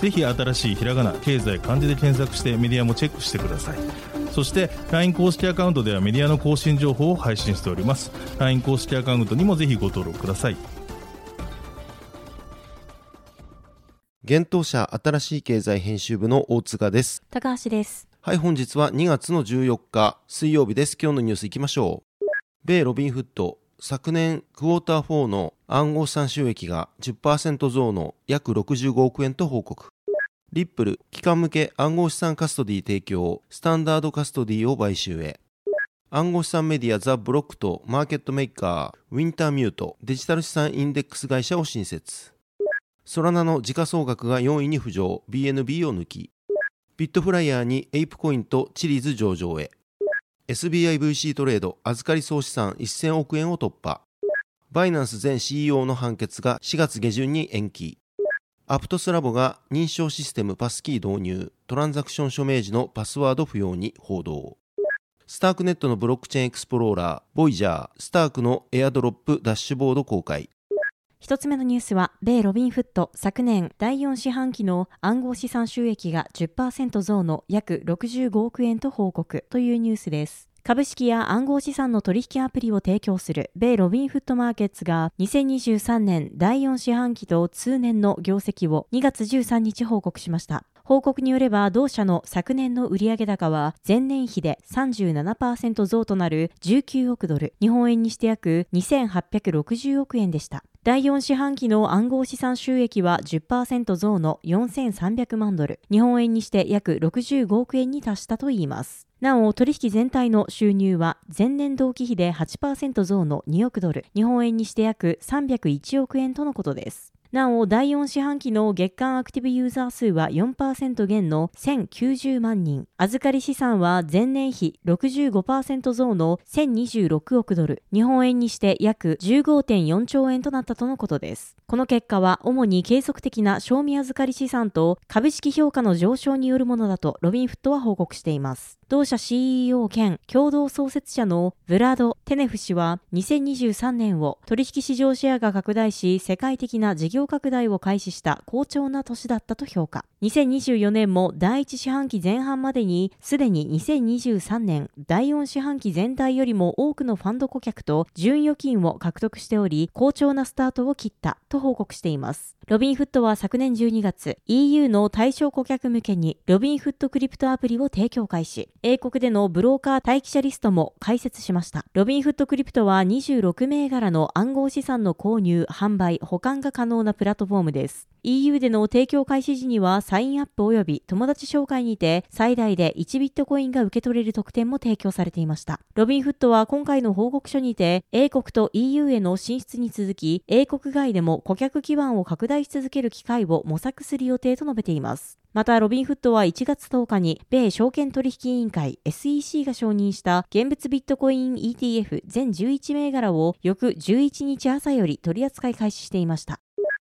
ぜひ新しいひらがな経済漢字で検索してメディアもチェックしてください。そして LINE 公式アカウントではメディアの更新情報を配信しております。LINE 公式アカウントにもぜひご登録ください。現当社新しい経済編集部の大塚です。高橋です。はい本日は2月の14日水曜日です。今日のニュースいきましょう。米ロビンフッド昨年クォーター4の暗号資産収益が10%増の約65億円と報告リップル、機関向け暗号資産カストディ提供、スタンダードカストディを買収へ。暗号資産メディアザ・ブロックとマーケットメーカー、ウィンターミュート、デジタル資産インデックス会社を新設。ソラナの時価総額が4位に浮上、BNB を抜き。ビットフライヤーにエイプコインとチリーズ上場へ。SBIVC トレード預かり総資産1000億円を突破。バイナンス前 CEO の判決が4月下旬に延期。アプトスラボが認証システムパスキー導入、トランザクション署名時のパスワード不要に報道。スタークネットのブロックチェーンエクスプローラー、ボイジャー、スタークのエアドロップダッシュボード公開。一つ目のニュースは、米ロビンフット昨年第4四半期の暗号資産収益が10%増の約65億円と報告というニュースです。株式や暗号資産の取引アプリを提供する米ロビンフットマーケッツが2023年第4四半期と通年の業績を2月13日報告しました。報告によれば同社の昨年の売上高は前年比で37%増となる19億ドル、日本円にして約2860億円でした。第4四半期の暗号資産収益は10%増の4300万ドル、日本円にして約65億円に達したといいます。なお、取引全体の収入は前年同期比で8%増の2億ドル、日本円にして約301億円とのことです。なお、第4四半期の月間アクティブユーザー数は4%減の1090万人。預かり資産は前年比65%増の1026億ドル。日本円にして約15.4兆円となったとのことです。この結果は主に継続的な賞味預かり資産と株式評価の上昇によるものだとロビンフットは報告しています。同社 CEO 兼共同創設者のブラド・テネフ氏は2023年を取引市場シェアが拡大し世界的な事業拡大を開始した好調な年だったと評価。2024年も第1四半期前半までにすでに2023年第4四半期全体よりも多くのファンド顧客と純預金を獲得しており好調なスタートを切ったと報告しています。ロビンフットは昨年12月、EU の対象顧客向けにロビンフットクリプトアプリを提供開始。英国でのブローカー待機者リストも開設しました。ロビンフットクリプトは26銘柄の暗号資産の購入、販売、保管が可能なプラットフォームです。EU での提供開始時にはサインアップ及び友達紹介にて最大で1ビットコインが受け取れる特典も提供されていました。ロビンフットは今回の報告書にて英国と EU への進出に続き英国外でも顧客基盤を拡大し続ける機会を模索する予定と述べています。また、ロビンフットは1月10日に、米証券取引委員会 SEC が承認した現物ビットコイン ETF 全11銘柄を翌11日朝より取り扱い開始していました。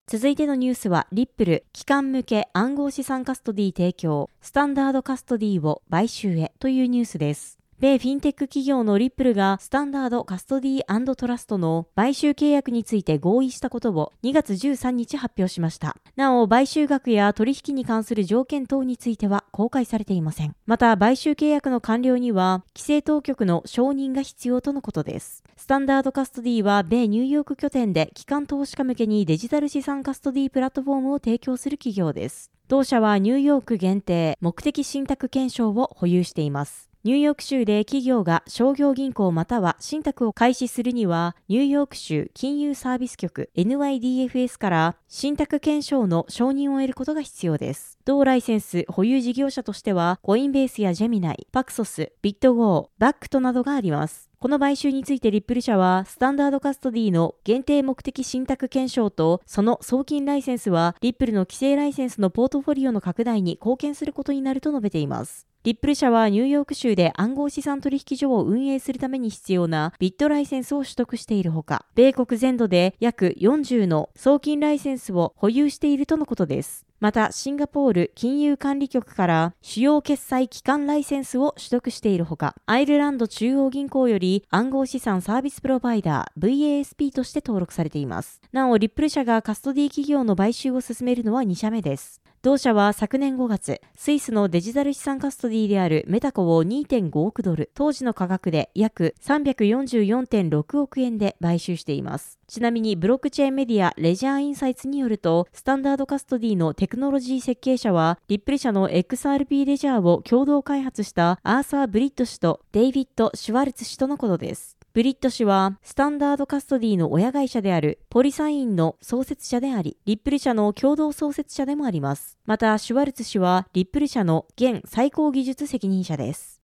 続いてのニュースは、リップル、機関向け暗号資産カストディ提供、スタンダードカストディを買収へというニュースです。米フィンテック企業のリップルがスタンダードカストディトラストの買収契約について合意したことを2月13日発表しました。なお、買収額や取引に関する条件等については公開されていません。また、買収契約の完了には規制当局の承認が必要とのことです。スタンダードカストディは米ニューヨーク拠点で機関投資家向けにデジタル資産カストディプラットフォームを提供する企業です。同社はニューヨーク限定目的信託検証を保有しています。ニューヨーク州で企業が商業銀行または信託を開始するには、ニューヨーク州金融サービス局 NYDFS から信託憲章の承認を得ることが必要です。同ライセンス保有事業者としては、コインベースやジェミナイ、パクソス、ビットゴー、バックトなどがあります。この買収についてリップル社は、スタンダードカストディの限定目的信託憲章と、その送金ライセンスは、リップルの規制ライセンスのポートフォリオの拡大に貢献することになると述べています。リップル社はニューヨーク州で暗号資産取引所を運営するために必要なビットライセンスを取得しているほか、米国全土で約40の送金ライセンスを保有しているとのことです。また、シンガポール金融管理局から主要決済機関ライセンスを取得しているほか、アイルランド中央銀行より暗号資産サービスプロバイダー VASP として登録されています。なお、リップル社がカストディ企業の買収を進めるのは2社目です。同社は昨年5月、スイスのデジタル資産カストディであるメタコを2.5億ドル、当時の価格で約344.6億円で買収しています。ちなみにブロックチェーンメディアレジャーインサイツによると、スタンダードカストディのテクノロジー設計者は、リップル社の XRP レジャーを共同開発したアーサー・ブリット氏とデイビッド・シュワルツ氏とのことです。ブリット氏は、スタンダードカストディの親会社であるポリサインの創設者であり、リップル社の共同創設者でもあります。また、シュワルツ氏は、リップル社の現最高技術責任者です。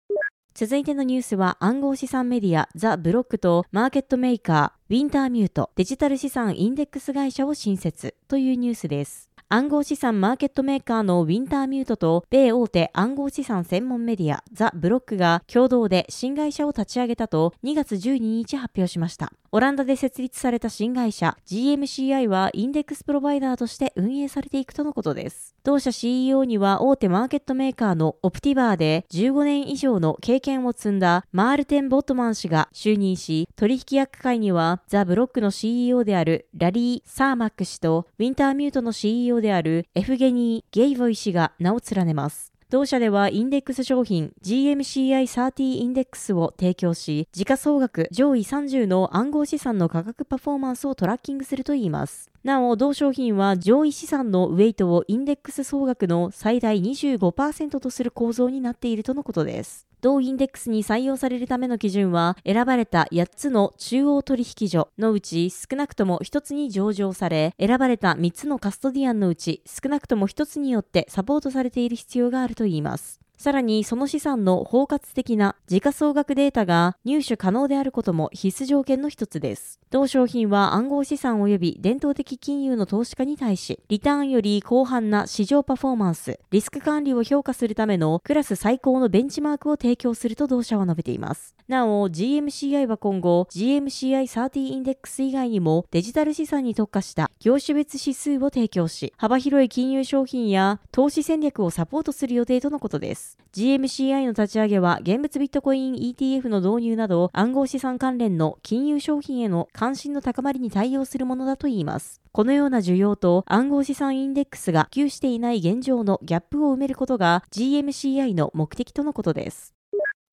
続いてのニュースは暗号資産メディアザ・ブロックとマーケットメーカーウィンターミュートデジタル資産インデックス会社を新設というニュースです。暗号資産マーケットメーカーのウィンターミュートと米大手暗号資産専門メディアザ・ブロックが共同で新会社を立ち上げたと2月12日発表しました。オランダで設立された新会社 GMCI はインデックスプロバイダーとして運営されていくとのことです。同社 CEO には大手マーケットメーカーのオプティバーで15年以上の経験を積んだマールテン・ボットマン氏が就任し、取引役会にはザ・ブロックの CEO であるラリー・サーマック氏とウィンターミュートの CEO であるエフゲニー・ゲイボイ氏が名を連ねます。同社ではインデックス商品 GMCI30 インデックスを提供し、時価総額上位30の暗号資産の価格パフォーマンスをトラッキングするといいます。なお、同商品は上位資産のウェイトをインデックス総額の最大25%とする構造になっているとのことです。同インデックスに採用されるための基準は、選ばれた8つの中央取引所のうち少なくとも1つに上場され、選ばれた3つのカストディアンのうち少なくとも1つによってサポートされている必要があるといいます。さらにその資産の包括的な時価総額データが入手可能であることも必須条件の一つです。同商品は暗号資産及び伝統的金融の投資家に対し、リターンより広範な市場パフォーマンス、リスク管理を評価するためのクラス最高のベンチマークを提供すると同社は述べています。なお、GMCI は今後、GMCI30 インデックス以外にもデジタル資産に特化した業種別指数を提供し、幅広い金融商品や投資戦略をサポートする予定とのことです。。GMCI の立ち上げは、現物ビットコイン ETF の導入など、暗号資産関連の金融商品への関心の高まりに対応するものだといいます。このような需要と暗号資産インデックスが普及していない現状のギャップを埋めることが GMCI の目的とのことです。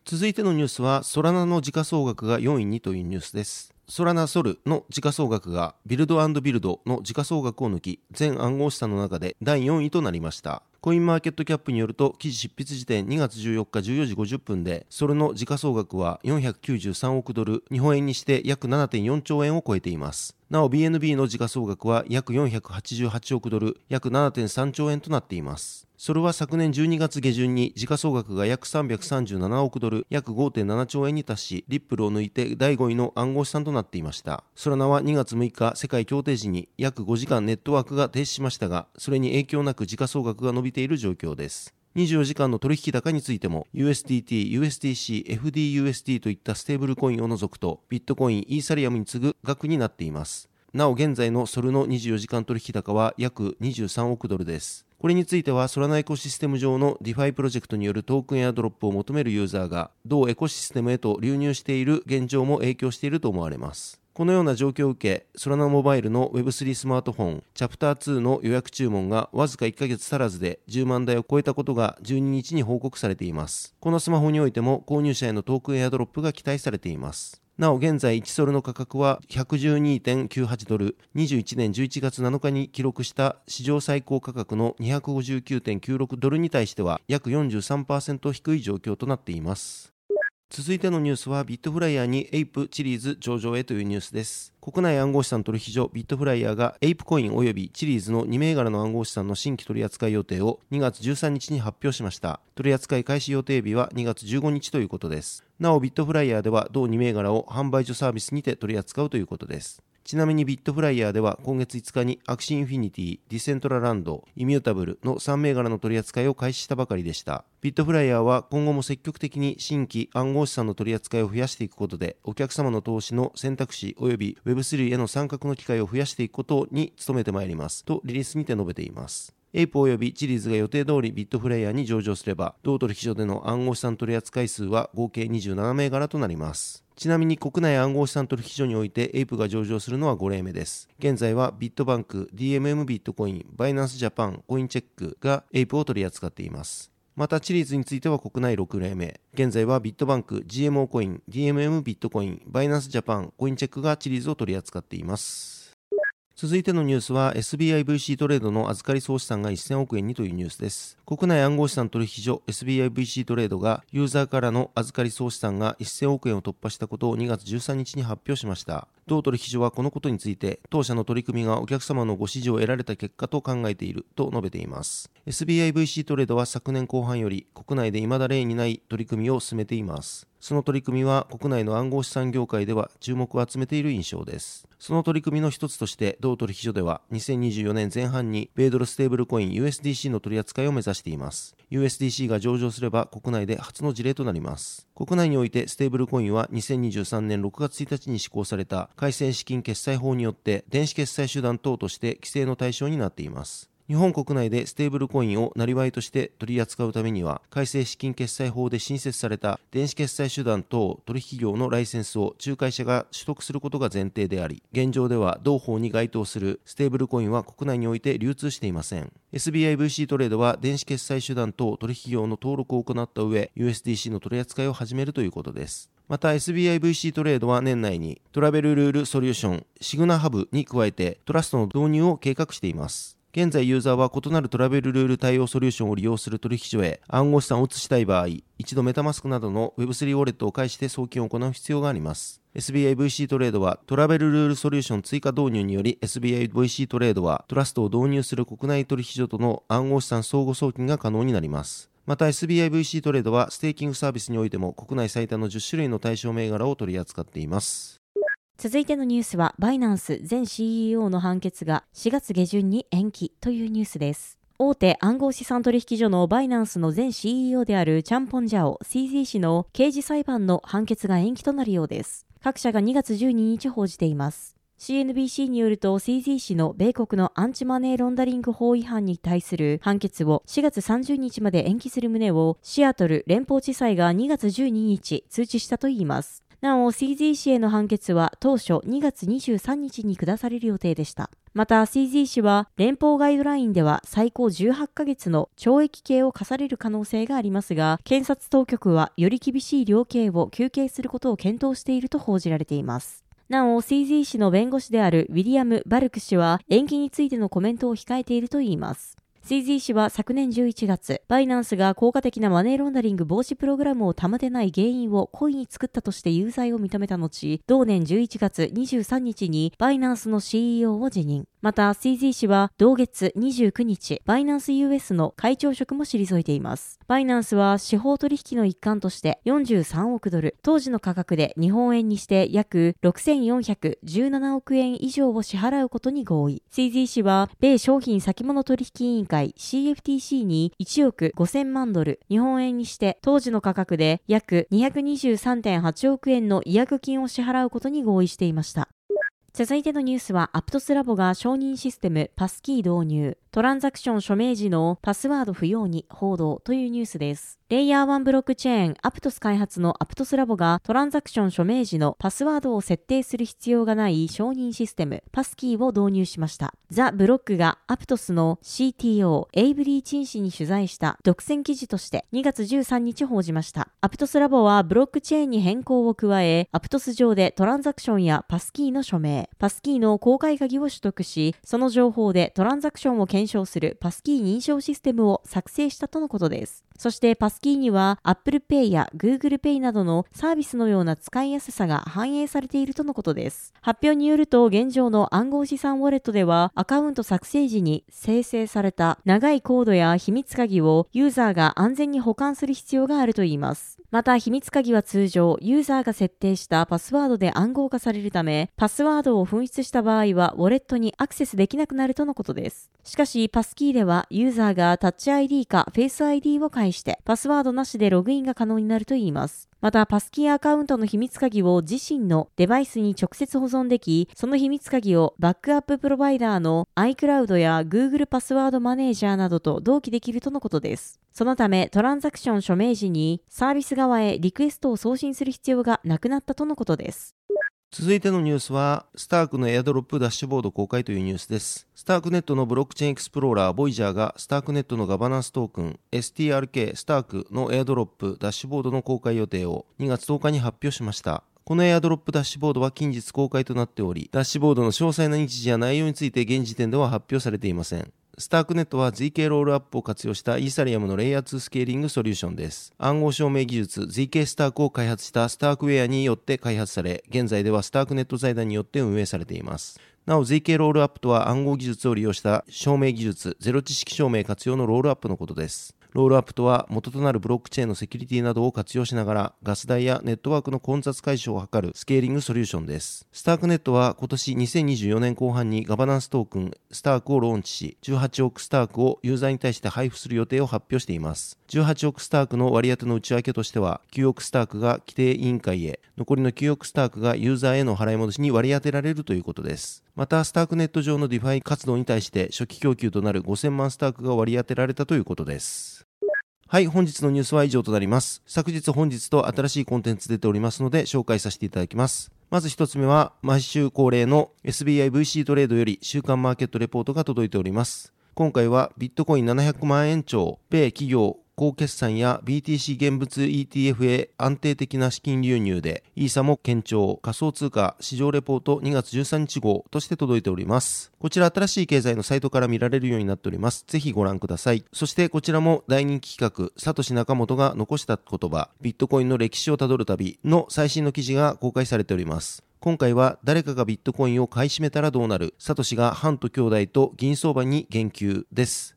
続いてのニュースは、ソラナの時価総額が4位にというニュースです。ソラナソルの時価総額がビルドビルドの時価総額を抜き、全暗号資産の中で第4位となりました。コインマーケットキャップによると、記事執筆時点2月14日14時50分で、それの時価総額は493億ドル、日本円にして約7.4兆円を超えています。なお BNB の時価総額は約488億ドル、約7.3兆円となっています。それは昨年12月下旬に時価総額が約337億ドル、約5.7兆円に達し、リップルを抜いて第5位の暗号資産となっていました。ソラナは2月6日、世界協定時に約5時間ネットワークが停止しましたが、それに影響なく時価総額が伸びている状況です。24時間の取引高についても USDT、USDC、FDUSD といったステーブルコインを除くとビットコイン、イーサリアムに次ぐ額になっています。なお現在のソルの24時間取引高は約23億ドルです。これについては、ソラナエコシステム上の DeFi プロジェクトによるトークンエアドロップを求めるユーザーが、同エコシステムへと流入している現状も影響していると思われます。このような状況を受け、ソラナモバイルの Web3 スマートフォン、チャプター2の予約注文がわずか1ヶ月足らずで10万台を超えたことが12日に報告されています。このスマホにおいても購入者へのトークンエアドロップが期待されています。なお現在1ソルの価格は112.98ドル、21年11月7日に記録した史上最高価格の259.96ドルに対しては約43%低い状況となっています。続いてのニュースはビットフライヤーにエイプチリーズ上場へというニュースです。国内暗号資産取引所ビットフライヤーがエイプコイン及びチリーズの2銘柄の暗号資産の新規取扱い予定を2月13日に発表しました。取扱い開始予定日は2月15日ということです。なおビットフライヤーでは同2銘柄を販売所サービスにて取り扱うということです。ちなみにビットフライヤーでは今月5日にアクシーインフィニティ、ディセントラランド、イミュータブルの3銘柄の取り扱いを開始したばかりでした。ビットフライヤーは今後も積極的に新規暗号資産の取り扱いを増やしていくことで、お客様の投資の選択肢及び Web3 への参画の機会を増やしていくことに努めてまいりますとリリースにて述べています。エイプ及びチリーズが予定通りビットフライヤーに上場すれば、同取引所での暗号資産取扱い数は合計27銘柄となります。ちなみに国内暗号資産取引所においてエイプが上場するのは5例目です。現在はビットバンク、DMM ビットコイン、バイナンスジャパン、コインチェックがエイプを取り扱っています。また、チリーズについては国内6例目。現在はビットバンク、GMO コイン、DMM ビットコイン、バイナンスジャパン、コインチェックがチリーズを取り扱っています。続いてのニュースは SBIVC トレードの預かり総資産が1000億円にというニュースです。国内暗号資産取引所 SBIVC トレードがユーザーからの預かり総資産が1000億円を突破したことを2月13日に発表しました。同取引所はこのことについて当社の取り組みがお客様のご支持を得られた結果と考えていると述べています。SBIVC トレードは昨年後半より国内で未だ例にない取り組みを進めています。その取り組みは国内の暗号資産業界では注目を集めている印象です。その取り組みの一つとして、同取引所では2024年前半に米ドルステーブルコイン USDC の取り扱いを目指しています。USDC が上場すれば国内で初の事例となります。国内においてステーブルコインは2023年6月1日に施行された改正資金決済法によって電子決済手段等として規制の対象になっています。日本国内でステーブルコインを生りわいとして取り扱うためには、改正資金決済法で新設された電子決済手段等取引業のライセンスを仲介者が取得することが前提であり、現状では同法に該当するステーブルコインは国内において流通していません。SBIVC トレードは電子決済手段等取引業の登録を行った上、USDC の取り扱いを始めるということです。また SBIVC トレードは年内にトラベルルールソリューションシグナハブに加えてトラストの導入を計画しています。現在ユーザーは異なるトラベルルール対応ソリューションを利用する取引所へ暗号資産を移したい場合、一度メタマスクなどの Web3 ウォレットを介して送金を行う必要があります。SBIVC トレードはトラベルルールソリューション追加導入により SBIVC トレードはトラストを導入する国内取引所との暗号資産相互送金が可能になります。また SBIVC トレードはステーキングサービスにおいても国内最多の10種類の対象銘柄を取り扱っています。続いてのニュースは、バイナンス前 CEO の判決が4月下旬に延期というニュースです。大手暗号資産取引所のバイナンスの前 CEO であるチャンポンジャオ CZ 氏の刑事裁判の判決が延期となるようです。各社が2月12日報じています。CNBC によると CZ 氏の米国のアンチマネーロンダリング法違反に対する判決を4月30日まで延期する旨をシアトル連邦地裁が2月12日通知したといいます。なお、CZ 氏への判決は当初2月23日に下される予定でした。また CZ 氏は連邦ガイドラインでは最高18ヶ月の懲役刑を課される可能性がありますが、検察当局はより厳しい量刑を求刑することを検討していると報じられています。なお、CZ 氏の弁護士であるウィリアム・バルク氏は延期についてのコメントを控えているといいます。CZ 氏は昨年11月、バイナンスが効果的なマネーロンダリング防止プログラムを保てない原因を故意に作ったとして有罪を認めた後、同年11月23日にバイナンスの CEO を辞任。また CZ 氏は同月29日、バイナンス US の会長職も退いています。バイナンスは司法取引の一環として43億ドル、当時の価格で日本円にして約6417億円以上を支払うことに合意。CZ 氏は米商品先物取引委員会 CFTC に1億5000万ドル、日本円にして当時の価格で約223.8億円の違約金を支払うことに合意していました。続いてのニュースは、アプトスラボが承認システムパスキー導入。トランザクション署名時のパスワード不要に報道というニュースです。レイヤー1ブロックチェーンアプトス開発のアプトスラボがトランザクション署名時のパスワードを設定する必要がない承認システムパスキーを導入しました。ザ・ブロックがアプトスの CTO エイブリー・チン氏に取材した独占記事として2月13日報じました。アプトスラボはブロックチェーンに変更を加え、アプトス上でトランザクションやパスキーの署名、パスキーの公開鍵を取得し、その情報でトランザクションを検証するパスキー認証システムを作成したとのことです。そしてパスキーには Apple Pay や Google Pay などのサービスのような使いやすさが反映されているとのことです。発表によると現状の暗号資産ウォレットではアカウント作成時に生成された長いコードや秘密鍵をユーザーが安全に保管する必要があるといいます。また秘密鍵は通常ユーザーが設定したパスワードで暗号化されるためパスワードを紛失した場合はウォレットにアクセスできなくなるとのことです。しかしパスキーではユーザーがタッチ ID かフェイス ID を介してパスワードなしでログインが可能になるといいます。また、パスキーアカウントの秘密鍵を自身のデバイスに直接保存でき、その秘密鍵をバックアッププロバイダーの iCloud や Google パスワードマネージャーなどと同期できるとのことです。そのため、トランザクション署名時にサービス側へリクエストを送信する必要がなくなったとのことです。続いてのニュースは、スタークのエアドロップダッシュボード公開というニュースです。スタークネットのブロックチェーンエクスプローラーボイジャーが、スタークネットのガバナンストークン STRK スタークのエアドロップダッシュボードの公開予定を2月10日に発表しました。このエアドロップダッシュボードは近日公開となっており、ダッシュボードの詳細な日時や内容について現時点では発表されていません。スタークネットは ZK ロールアップを活用したイーサリアムのレイヤー2スケーリングソリューションです。暗号証明技術 ZK スタークを開発したスタークウェアによって開発され、現在ではスタークネット財団によって運営されています。なお ZK ロールアップとは暗号技術を利用した証明技術、ゼロ知識証明活用のロールアップのことです。ロールアップとは元となるブロックチェーンのセキュリティなどを活用しながらガス代やネットワークの混雑解消を図るスケーリングソリューションです。スタークネットは今年2024年後半にガバナンストークンスタークをローンチし18億スタークをユーザーに対して配布する予定を発表しています。18億スタークの割り当ての内訳としては9億スタークが規定委員会へ残りの9億スタークがユーザーへの払い戻しに割り当てられるということです。また、スタークネット上のディファイ活動に対して初期供給となる5000万スタークが割り当てられたということです。はい、本日のニュースは以上となります。昨日本日と新しいコンテンツ出ておりますので紹介させていただきます。まず一つ目は、毎週恒例の SBIVC トレードより週間マーケットレポートが届いております。今回はビットコイン700万円超、米企業好決算や BTC 現物 ETF へ安定的な資金流入で、イーサも堅調、仮想通貨市場レポート2月13日号として届いております。こちら新しい経済のサイトから見られるようになっております。ぜひご覧ください。そしてこちらも大人気企画、サトシ・ナカモトが残した言葉、ビットコインの歴史をたどる旅の最新の記事が公開されております。今回は誰かがビットコインを買い占めたらどうなるサトシがハント兄弟と銀相場に言及です。